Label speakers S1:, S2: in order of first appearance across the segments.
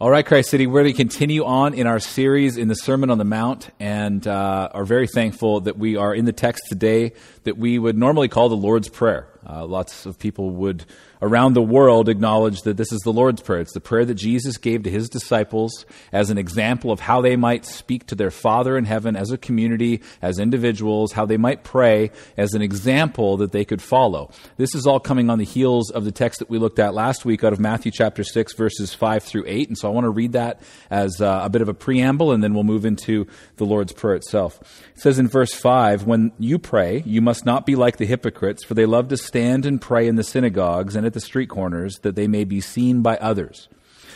S1: All right, Christ City, we're going to continue on in our series in the Sermon on the Mount and uh, are very thankful that we are in the text today that we would normally call the Lord's Prayer. Uh, lots of people would around the world acknowledge that this is the Lord's Prayer. It's the prayer that Jesus gave to his disciples as an example of how they might speak to their Father in heaven as a community, as individuals, how they might pray as an example that they could follow. This is all coming on the heels of the text that we looked at last week out of Matthew chapter 6, verses 5 through 8. And so I want to read that as uh, a bit of a preamble, and then we'll move into the Lord's Prayer itself. It says in verse 5 When you pray, you must not be like the hypocrites, for they love to stand and pray in the synagogues and at the street corners, that they may be seen by others.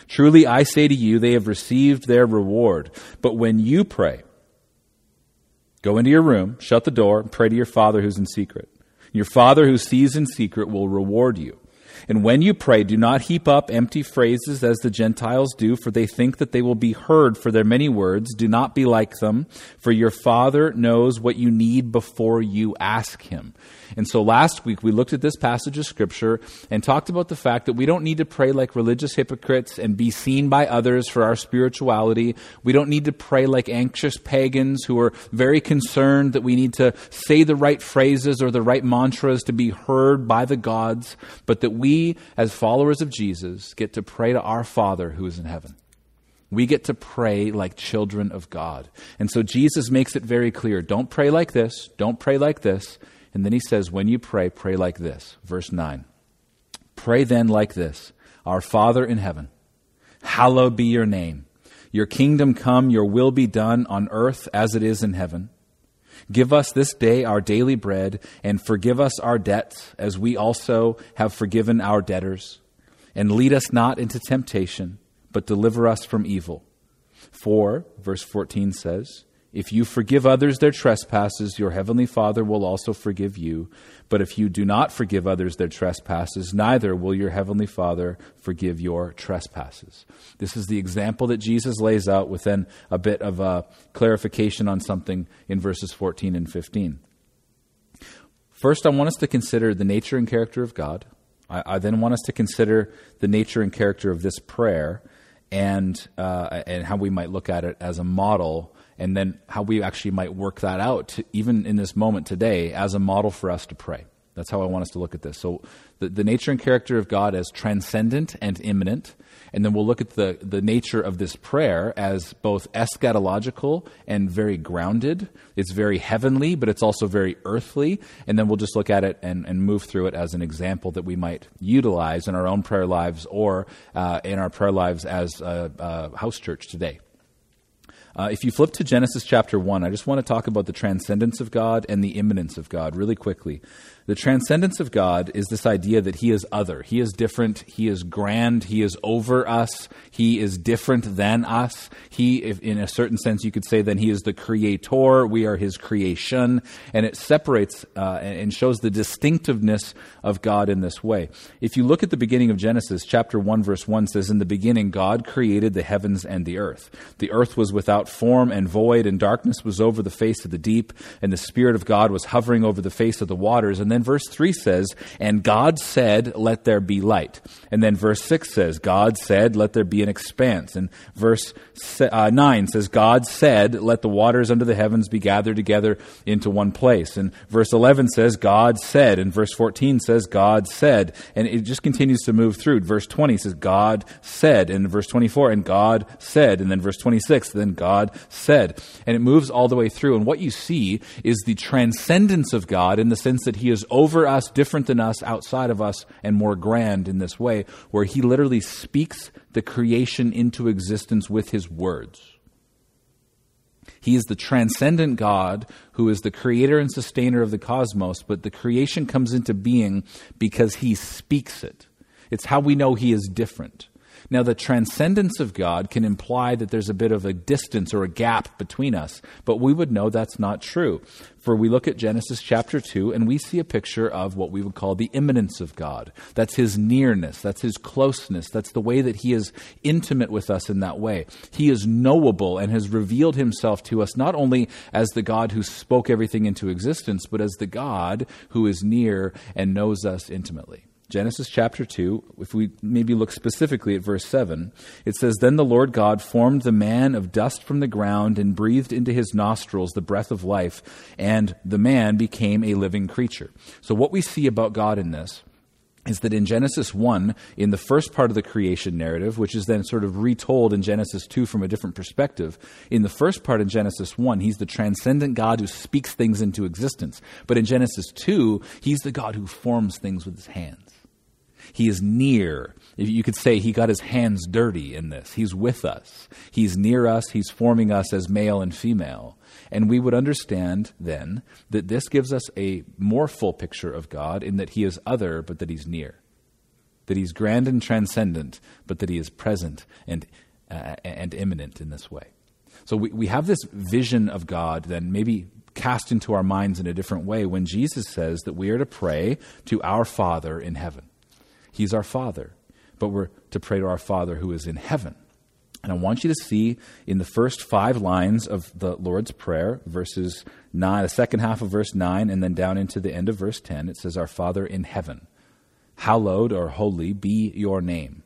S1: Truly, I say to you, they have received their reward. But when you pray, go into your room, shut the door, and pray to your Father who's in secret. Your Father who sees in secret will reward you. And when you pray, do not heap up empty phrases as the Gentiles do, for they think that they will be heard for their many words. Do not be like them, for your Father knows what you need before you ask Him. And so last week we looked at this passage of Scripture and talked about the fact that we don't need to pray like religious hypocrites and be seen by others for our spirituality. We don't need to pray like anxious pagans who are very concerned that we need to say the right phrases or the right mantras to be heard by the gods, but that we, as followers of Jesus, get to pray to our Father who is in heaven. We get to pray like children of God. And so Jesus makes it very clear don't pray like this, don't pray like this. And then he says, when you pray, pray like this. Verse 9. Pray then like this Our Father in heaven, hallowed be your name. Your kingdom come, your will be done on earth as it is in heaven. Give us this day our daily bread, and forgive us our debts, as we also have forgiven our debtors. And lead us not into temptation, but deliver us from evil. For, verse 14 says, if you forgive others their trespasses, your heavenly Father will also forgive you. But if you do not forgive others their trespasses, neither will your heavenly Father forgive your trespasses. This is the example that Jesus lays out with then a bit of a clarification on something in verses 14 and 15. First, I want us to consider the nature and character of God. I, I then want us to consider the nature and character of this prayer and, uh, and how we might look at it as a model and then how we actually might work that out, to, even in this moment today, as a model for us to pray. That's how I want us to look at this. So, the, the nature and character of God as transcendent and immanent. And then we'll look at the, the nature of this prayer as both eschatological and very grounded. It's very heavenly, but it's also very earthly. And then we'll just look at it and, and move through it as an example that we might utilize in our own prayer lives or uh, in our prayer lives as a, a house church today. Uh, if you flip to Genesis chapter 1, I just want to talk about the transcendence of God and the immanence of God really quickly. The transcendence of God is this idea that He is other. He is different. He is grand. He is over us. He is different than us. He, in a certain sense, you could say then He is the creator. We are His creation. And it separates uh, and shows the distinctiveness of God in this way. If you look at the beginning of Genesis, chapter 1, verse 1 says, In the beginning, God created the heavens and the earth. The earth was without form and void, and darkness was over the face of the deep, and the Spirit of God was hovering over the face of the waters. And then then verse 3 says, And God said, Let there be light. And then verse 6 says, God said, Let there be an expanse. And verse uh, 9 says, God said, Let the waters under the heavens be gathered together into one place. And verse 11 says, God said. And verse 14 says, God said. And it just continues to move through. Verse 20 says, God said. And verse 24, and God said. And then verse 26, then God said. And it moves all the way through. And what you see is the transcendence of God in the sense that He is over us, different than us, outside of us, and more grand in this way, where he literally speaks the creation into existence with his words. He is the transcendent God who is the creator and sustainer of the cosmos, but the creation comes into being because he speaks it. It's how we know he is different. Now, the transcendence of God can imply that there's a bit of a distance or a gap between us, but we would know that's not true. For we look at Genesis chapter 2 and we see a picture of what we would call the immanence of God. That's his nearness, that's his closeness, that's the way that he is intimate with us in that way. He is knowable and has revealed himself to us not only as the God who spoke everything into existence, but as the God who is near and knows us intimately. Genesis chapter 2, if we maybe look specifically at verse 7, it says, Then the Lord God formed the man of dust from the ground and breathed into his nostrils the breath of life, and the man became a living creature. So, what we see about God in this is that in Genesis 1, in the first part of the creation narrative, which is then sort of retold in Genesis 2 from a different perspective, in the first part in Genesis 1, he's the transcendent God who speaks things into existence. But in Genesis 2, he's the God who forms things with his hands. He is near. You could say he got his hands dirty in this. He's with us. He's near us. He's forming us as male and female. And we would understand then that this gives us a more full picture of God in that he is other, but that he's near. That he's grand and transcendent, but that he is present and, uh, and immanent in this way. So we, we have this vision of God then maybe cast into our minds in a different way when Jesus says that we are to pray to our Father in heaven. He's our Father, but we're to pray to our Father who is in heaven. And I want you to see in the first five lines of the Lord's Prayer, verses 9, the second half of verse 9, and then down into the end of verse 10, it says, Our Father in heaven, hallowed or holy be your name.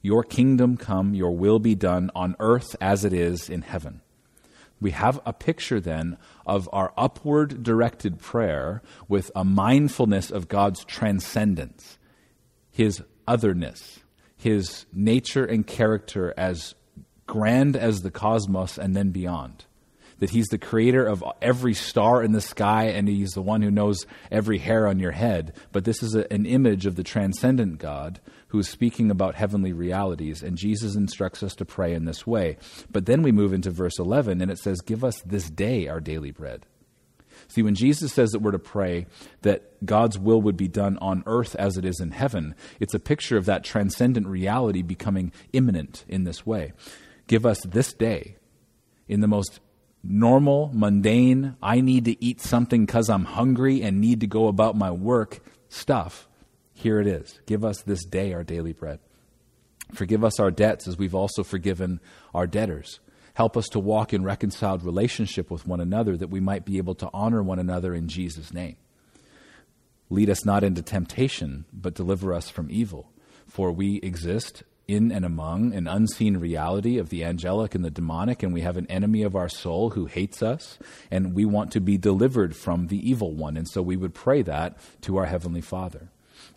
S1: Your kingdom come, your will be done on earth as it is in heaven. We have a picture then of our upward directed prayer with a mindfulness of God's transcendence his otherness, his nature and character as grand as the cosmos and then beyond. That he's the creator of every star in the sky and he's the one who knows every hair on your head. But this is a, an image of the transcendent God who is speaking about heavenly realities. And Jesus instructs us to pray in this way. But then we move into verse 11 and it says, Give us this day our daily bread. See, when Jesus says that we're to pray that God's will would be done on earth as it is in heaven, it's a picture of that transcendent reality becoming immanent in this way. Give us this day, in the most normal, mundane, I need to eat something because I'm hungry and need to go about my work stuff. Here it is. Give us this day our daily bread. Forgive us our debts as we've also forgiven our debtors. Help us to walk in reconciled relationship with one another that we might be able to honor one another in Jesus' name. Lead us not into temptation, but deliver us from evil. For we exist in and among an unseen reality of the angelic and the demonic, and we have an enemy of our soul who hates us, and we want to be delivered from the evil one. And so we would pray that to our Heavenly Father.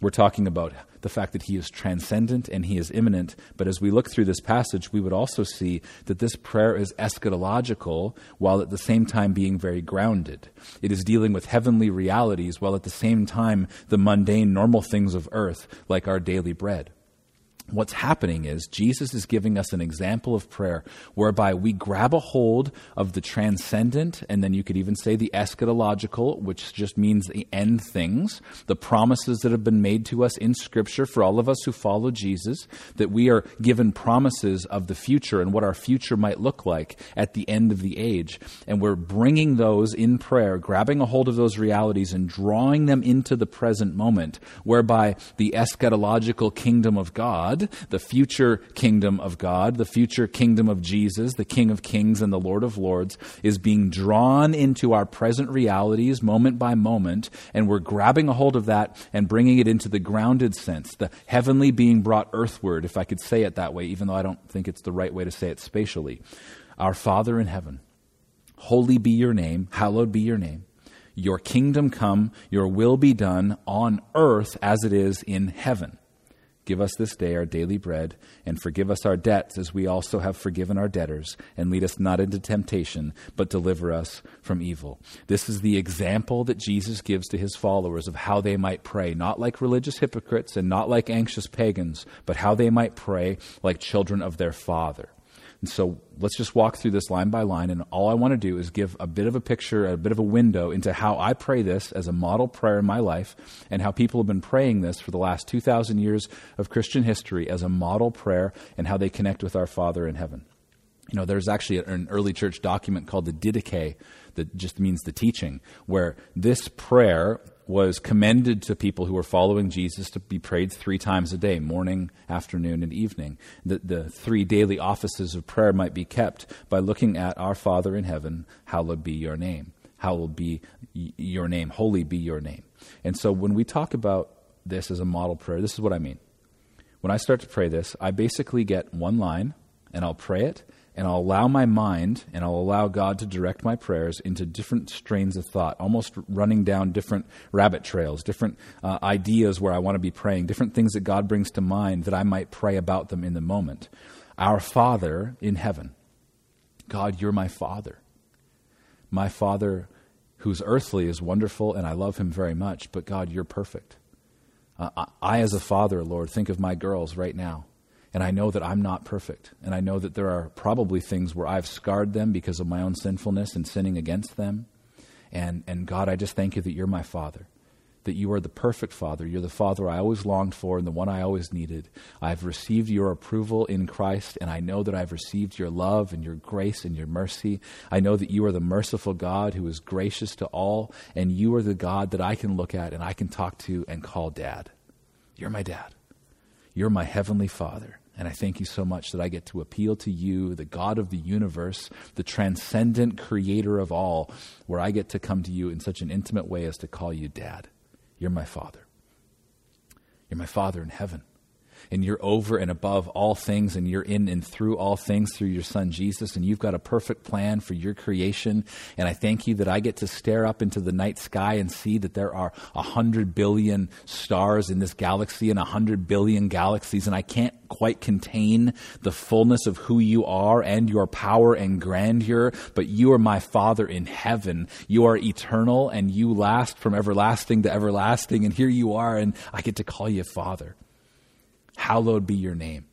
S1: We're talking about the fact that he is transcendent and he is immanent. But as we look through this passage, we would also see that this prayer is eschatological while at the same time being very grounded. It is dealing with heavenly realities while at the same time the mundane, normal things of earth, like our daily bread what's happening is Jesus is giving us an example of prayer whereby we grab a hold of the transcendent, and then you could even say the eschatological, which just means the end things, the promises that have been made to us in Scripture for all of us who follow Jesus, that we are given promises of the future and what our future might look like at the end of the age. And we're bringing those in prayer, grabbing a hold of those realities and drawing them into the present moment, whereby the eschatological kingdom of God God, the future kingdom of God, the future kingdom of Jesus, the King of Kings and the Lord of Lords, is being drawn into our present realities moment by moment, and we're grabbing a hold of that and bringing it into the grounded sense, the heavenly being brought earthward, if I could say it that way, even though I don't think it's the right way to say it spatially. Our Father in heaven, holy be your name, hallowed be your name. Your kingdom come, your will be done on earth as it is in heaven. Give us this day our daily bread, and forgive us our debts as we also have forgiven our debtors, and lead us not into temptation, but deliver us from evil. This is the example that Jesus gives to his followers of how they might pray, not like religious hypocrites and not like anxious pagans, but how they might pray like children of their Father. And so let's just walk through this line by line. And all I want to do is give a bit of a picture, a bit of a window into how I pray this as a model prayer in my life and how people have been praying this for the last 2,000 years of Christian history as a model prayer and how they connect with our Father in heaven. You know, there's actually an early church document called the Didache that just means the teaching, where this prayer was commended to people who were following Jesus to be prayed three times a day morning, afternoon, and evening. That the three daily offices of prayer might be kept by looking at Our Father in heaven, hallowed be your name. Hallowed be your name, holy be your name. And so when we talk about this as a model prayer. This is what I mean. When I start to pray this, I basically get one line and I'll pray it and I'll allow my mind and I'll allow God to direct my prayers into different strains of thought, almost running down different rabbit trails, different uh, ideas where I want to be praying, different things that God brings to mind that I might pray about them in the moment. Our Father in heaven. God, you're my Father. My Father who's earthly is wonderful and I love him very much, but God, you're perfect. Uh, I, as a father, Lord, think of my girls right now. And I know that I'm not perfect. And I know that there are probably things where I've scarred them because of my own sinfulness and sinning against them. And, and God, I just thank you that you're my Father, that you are the perfect Father. You're the Father I always longed for and the one I always needed. I've received your approval in Christ, and I know that I've received your love and your grace and your mercy. I know that you are the merciful God who is gracious to all, and you are the God that I can look at and I can talk to and call Dad. You're my dad. You're my heavenly Father. And I thank you so much that I get to appeal to you, the God of the universe, the transcendent creator of all, where I get to come to you in such an intimate way as to call you Dad. You're my Father. You're my Father in heaven and you're over and above all things and you're in and through all things through your son Jesus and you've got a perfect plan for your creation. And I thank you that I get to stare up into the night sky and see that there are a hundred billion stars in this galaxy and a hundred billion galaxies and I can't quite contain the fullness of who you are and your power and grandeur but you are my father in heaven. You are eternal and you last from everlasting to everlasting and here you are and I get to call you father Hallowed be your name.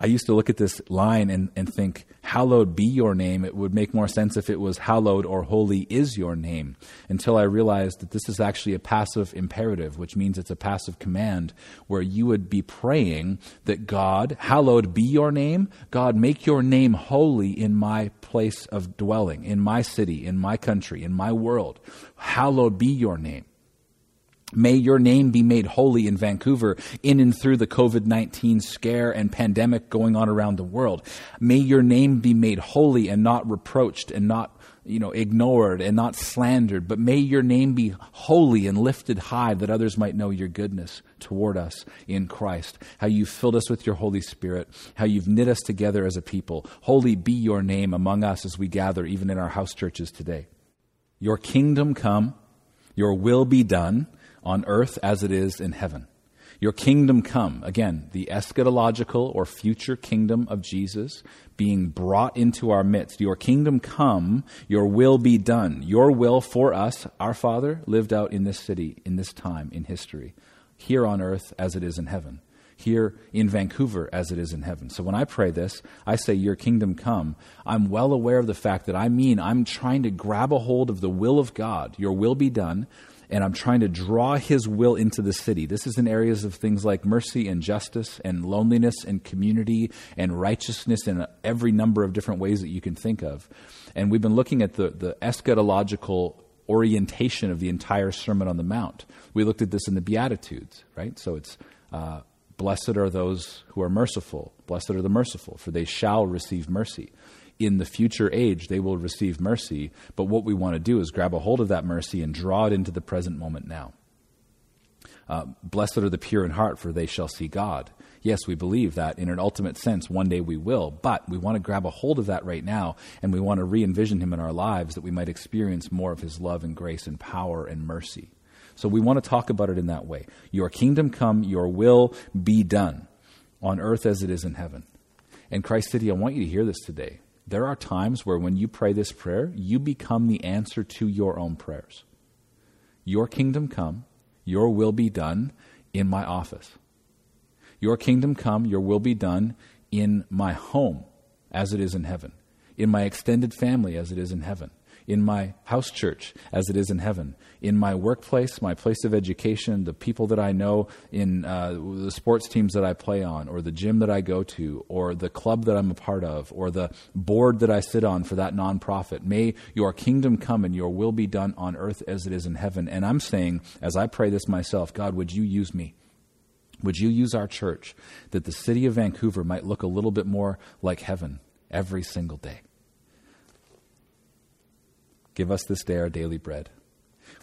S1: I used to look at this line and, and think, Hallowed be your name. It would make more sense if it was hallowed or holy is your name. Until I realized that this is actually a passive imperative, which means it's a passive command where you would be praying that God, hallowed be your name. God, make your name holy in my place of dwelling, in my city, in my country, in my world. Hallowed be your name. May your name be made holy in Vancouver in and through the COVID 19 scare and pandemic going on around the world. May your name be made holy and not reproached and not you know, ignored and not slandered, but may your name be holy and lifted high that others might know your goodness toward us in Christ. How you've filled us with your Holy Spirit, how you've knit us together as a people. Holy be your name among us as we gather, even in our house churches today. Your kingdom come, your will be done on earth as it is in heaven. Your kingdom come. Again, the eschatological or future kingdom of Jesus being brought into our midst. Your kingdom come, your will be done. Your will for us, our Father, lived out in this city, in this time, in history, here on earth as it is in heaven. Here in Vancouver as it is in heaven. So when I pray this, I say, Your kingdom come. I'm well aware of the fact that I mean I'm trying to grab a hold of the will of God. Your will be done and I'm trying to draw His will into the city. This is in areas of things like mercy and justice and loneliness and community and righteousness in every number of different ways that you can think of. And we've been looking at the, the eschatological orientation of the entire Sermon on the Mount. We looked at this in the Beatitudes, right? So it's uh, blessed are those who are merciful, blessed are the merciful, for they shall receive mercy in the future age they will receive mercy. But what we want to do is grab a hold of that mercy and draw it into the present moment now. Uh, Blessed are the pure in heart, for they shall see God. Yes, we believe that in an ultimate sense, one day we will, but we want to grab a hold of that right now, and we want to re envision Him in our lives that we might experience more of His love and grace and power and mercy. So we want to talk about it in that way. Your kingdom come, your will be done on earth as it is in heaven. And Christ City, I want you to hear this today there are times where when you pray this prayer, you become the answer to your own prayers. Your kingdom come, your will be done in my office. Your kingdom come, your will be done in my home as it is in heaven, in my extended family as it is in heaven, in my house church as it is in heaven, in my workplace, my place of education, the people that I know in uh, the sports teams that I play on, or the gym that I go to, or the club that I'm a part of, or the board that I sit on for that nonprofit. May your kingdom come and your will be done on earth as it is in heaven. And I'm saying, as I pray this myself, God, would you use me? Would you use our church that the city of Vancouver might look a little bit more like heaven every single day? Give us this day our daily bread.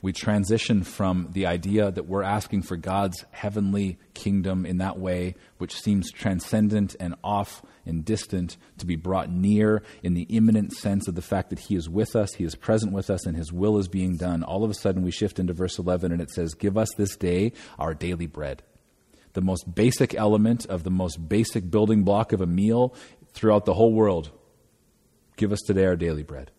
S1: We transition from the idea that we're asking for God's heavenly kingdom in that way, which seems transcendent and off and distant, to be brought near in the immanent sense of the fact that He is with us, He is present with us, and His will is being done. All of a sudden, we shift into verse 11, and it says, Give us this day our daily bread. The most basic element of the most basic building block of a meal throughout the whole world. Give us today our daily bread.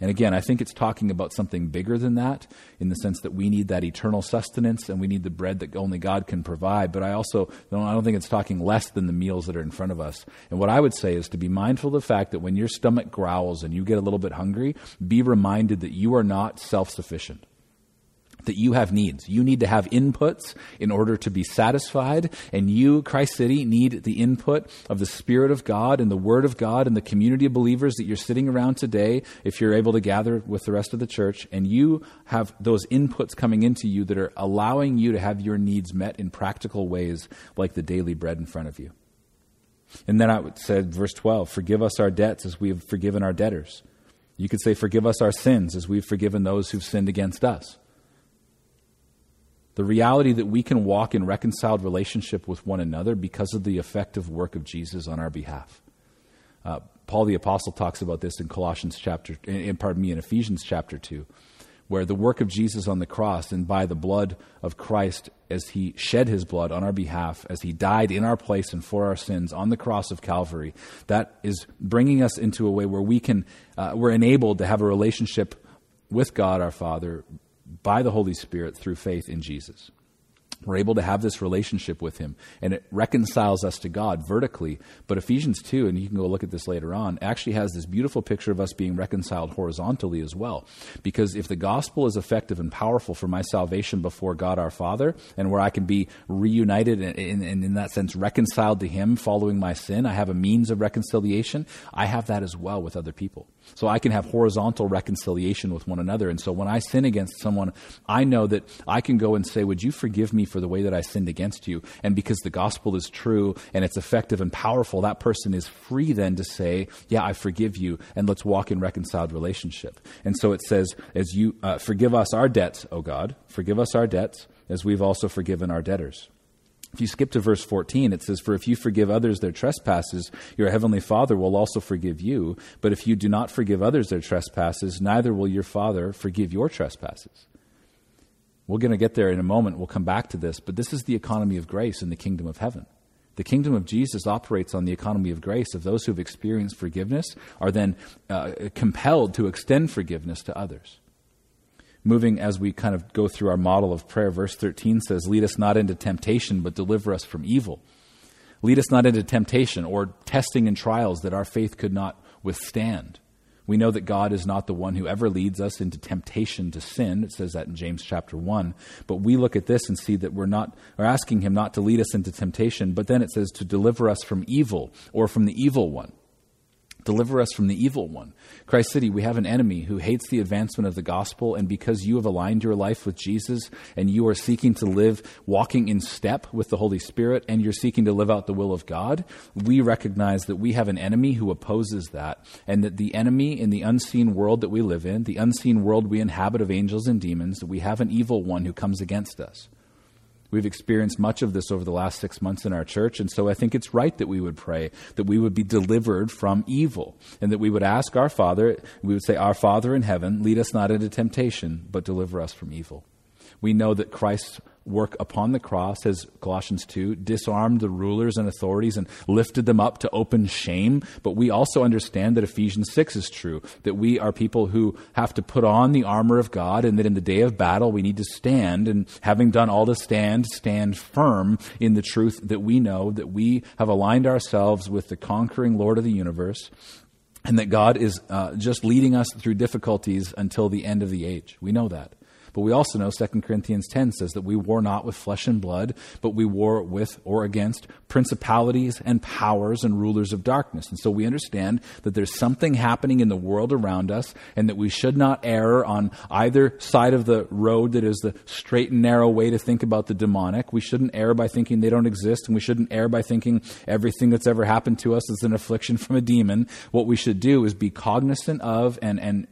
S1: And again, I think it's talking about something bigger than that in the sense that we need that eternal sustenance and we need the bread that only God can provide. But I also don't, I don't think it's talking less than the meals that are in front of us. And what I would say is to be mindful of the fact that when your stomach growls and you get a little bit hungry, be reminded that you are not self sufficient that you have needs. You need to have inputs in order to be satisfied. And you, Christ City, need the input of the Spirit of God and the Word of God and the community of believers that you're sitting around today, if you're able to gather with the rest of the church. And you have those inputs coming into you that are allowing you to have your needs met in practical ways, like the daily bread in front of you. And then I said, verse 12, forgive us our debts as we have forgiven our debtors. You could say, forgive us our sins as we've forgiven those who've sinned against us the reality that we can walk in reconciled relationship with one another because of the effective work of Jesus on our behalf. Uh, Paul the apostle talks about this in Colossians chapter, in, pardon me, in Ephesians chapter two, where the work of Jesus on the cross and by the blood of Christ, as He shed His blood on our behalf, as He died in our place and for our sins on the cross of Calvary, that is bringing us into a way where we can, uh, we're enabled to have a relationship with God our Father by the Holy Spirit through faith in Jesus. We're able to have this relationship with Him, and it reconciles us to God vertically. But Ephesians 2, and you can go look at this later on, actually has this beautiful picture of us being reconciled horizontally as well. Because if the gospel is effective and powerful for my salvation before God our Father, and where I can be reunited and, in, in that sense reconciled to Him following my sin, I have a means of reconciliation, I have that as well with other people. So I can have horizontal reconciliation with one another. And so when I sin against someone, I know that I can go and say, Would you forgive me for the way that I sinned against you? And because the gospel is true and it's effective and powerful, that person is free then to say, Yeah, I forgive you, and let's walk in reconciled relationship. And so it says, As you uh, forgive us our debts, O God, forgive us our debts, as we've also forgiven our debtors. If you skip to verse 14, it says, For if you forgive others their trespasses, your heavenly Father will also forgive you. But if you do not forgive others their trespasses, neither will your Father forgive your trespasses. We're going to get there in a moment. We'll come back to this. But this is the economy of grace in the kingdom of heaven. The kingdom of Jesus operates on the economy of grace of those who have experienced forgiveness are then uh, compelled to extend forgiveness to others moving as we kind of go through our model of prayer, verse 13 says, Lead us not into temptation, but deliver us from evil. Lead us not into temptation or testing and trials that our faith could not withstand. We know that God is not the one who ever leads us into temptation to sin. It says that in James chapter 1. But we look at this and see that we're not we're asking him not to lead us into temptation, but then it says to deliver us from evil or from the evil one. Deliver us from the evil one. Christ City, we have an enemy who hates the advancement of the gospel, and because you have aligned your life with Jesus and you are seeking to live walking in step with the Holy Spirit and you're seeking to live out the will of God, we recognize that we have an enemy who opposes that, and that the enemy in the unseen world that we live in, the unseen world we inhabit of angels and demons, that we have an evil one who comes against us. We've experienced much of this over the last six months in our church, and so I think it's right that we would pray that we would be delivered from evil, and that we would ask our Father, we would say, Our Father in heaven, lead us not into temptation, but deliver us from evil. We know that Christ's work upon the cross, as Colossians 2, disarmed the rulers and authorities and lifted them up to open shame. But we also understand that Ephesians 6 is true, that we are people who have to put on the armor of God, and that in the day of battle we need to stand, and having done all to stand, stand firm in the truth that we know that we have aligned ourselves with the conquering Lord of the universe. And that God is uh, just leading us through difficulties until the end of the age. We know that. But we also know 2 Corinthians 10 says that we war not with flesh and blood, but we war with or against principalities and powers and rulers of darkness. And so we understand that there's something happening in the world around us and that we should not err on either side of the road that is the straight and narrow way to think about the demonic. We shouldn't err by thinking they don't exist, and we shouldn't err by thinking everything that's ever happened to us is an affliction from a demon. What we should do is be cognizant of and, and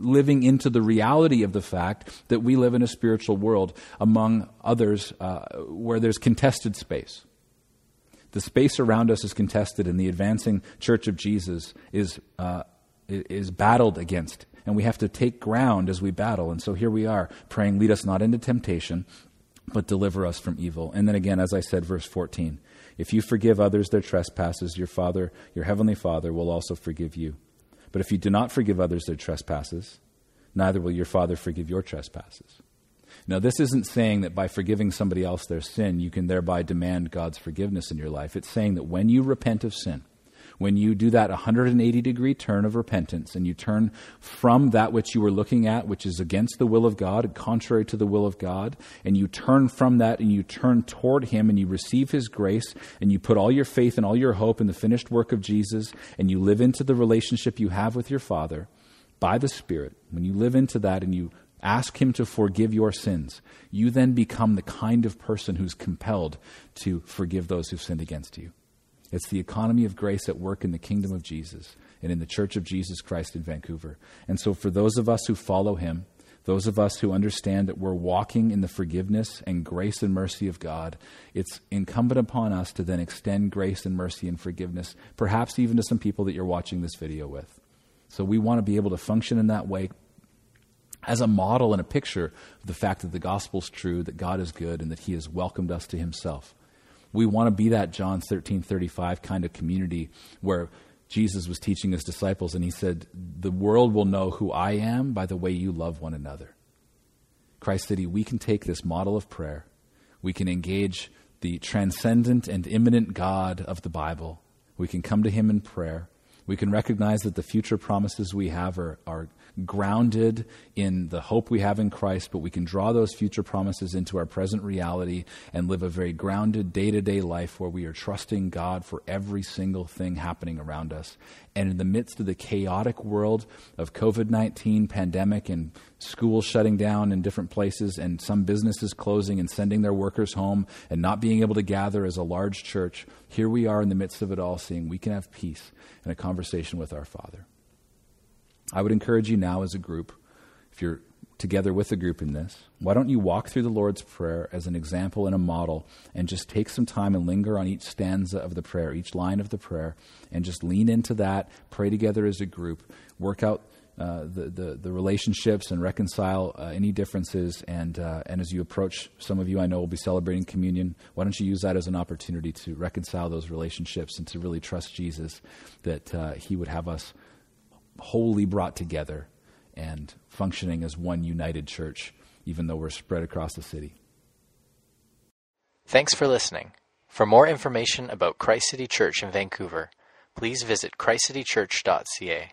S1: living into the reality of the fact that that we live in a spiritual world among others uh, where there's contested space. The space around us is contested, and the advancing church of Jesus is, uh, is battled against. And we have to take ground as we battle. And so here we are praying, lead us not into temptation, but deliver us from evil. And then again, as I said, verse 14 if you forgive others their trespasses, your Father, your heavenly Father, will also forgive you. But if you do not forgive others their trespasses, neither will your Father forgive your trespasses. Now, this isn't saying that by forgiving somebody else their sin, you can thereby demand God's forgiveness in your life. It's saying that when you repent of sin, when you do that 180 degree turn of repentance and you turn from that which you were looking at, which is against the will of God and contrary to the will of God, and you turn from that and you turn toward Him and you receive His grace and you put all your faith and all your hope in the finished work of Jesus and you live into the relationship you have with your Father by the Spirit, when you live into that and you ask Him to forgive your sins, you then become the kind of person who's compelled to forgive those who've sinned against you. It's the economy of grace at work in the kingdom of Jesus and in the Church of Jesus Christ in Vancouver. And so, for those of us who follow him, those of us who understand that we're walking in the forgiveness and grace and mercy of God, it's incumbent upon us to then extend grace and mercy and forgiveness, perhaps even to some people that you're watching this video with. So, we want to be able to function in that way as a model and a picture of the fact that the gospel is true, that God is good, and that he has welcomed us to himself. We want to be that John 13 35 kind of community where Jesus was teaching his disciples, and he said, The world will know who I am by the way you love one another. Christ City, we can take this model of prayer, we can engage the transcendent and immanent God of the Bible, we can come to him in prayer. We can recognize that the future promises we have are, are grounded in the hope we have in Christ, but we can draw those future promises into our present reality and live a very grounded day to day life where we are trusting God for every single thing happening around us. And in the midst of the chaotic world of COVID 19 pandemic and schools shutting down in different places and some businesses closing and sending their workers home and not being able to gather as a large church, here we are in the midst of it all saying we can have peace and a conversation with our Father. I would encourage you now as a group, if you're together with a group in this, why don't you walk through the Lord's Prayer as an example and a model and just take some time and linger on each stanza of the prayer, each line of the prayer, and just lean into that, pray together as a group, work out uh, the, the, the, relationships and reconcile uh, any differences. And, uh, and as you approach, some of you I know will be celebrating communion. Why don't you use that as an opportunity to reconcile those relationships and to really trust Jesus that uh, He would have us wholly brought together and functioning as one united church, even though we're spread across the city.
S2: Thanks for listening. For more information about Christ City Church in Vancouver, please visit christcitychurch.ca.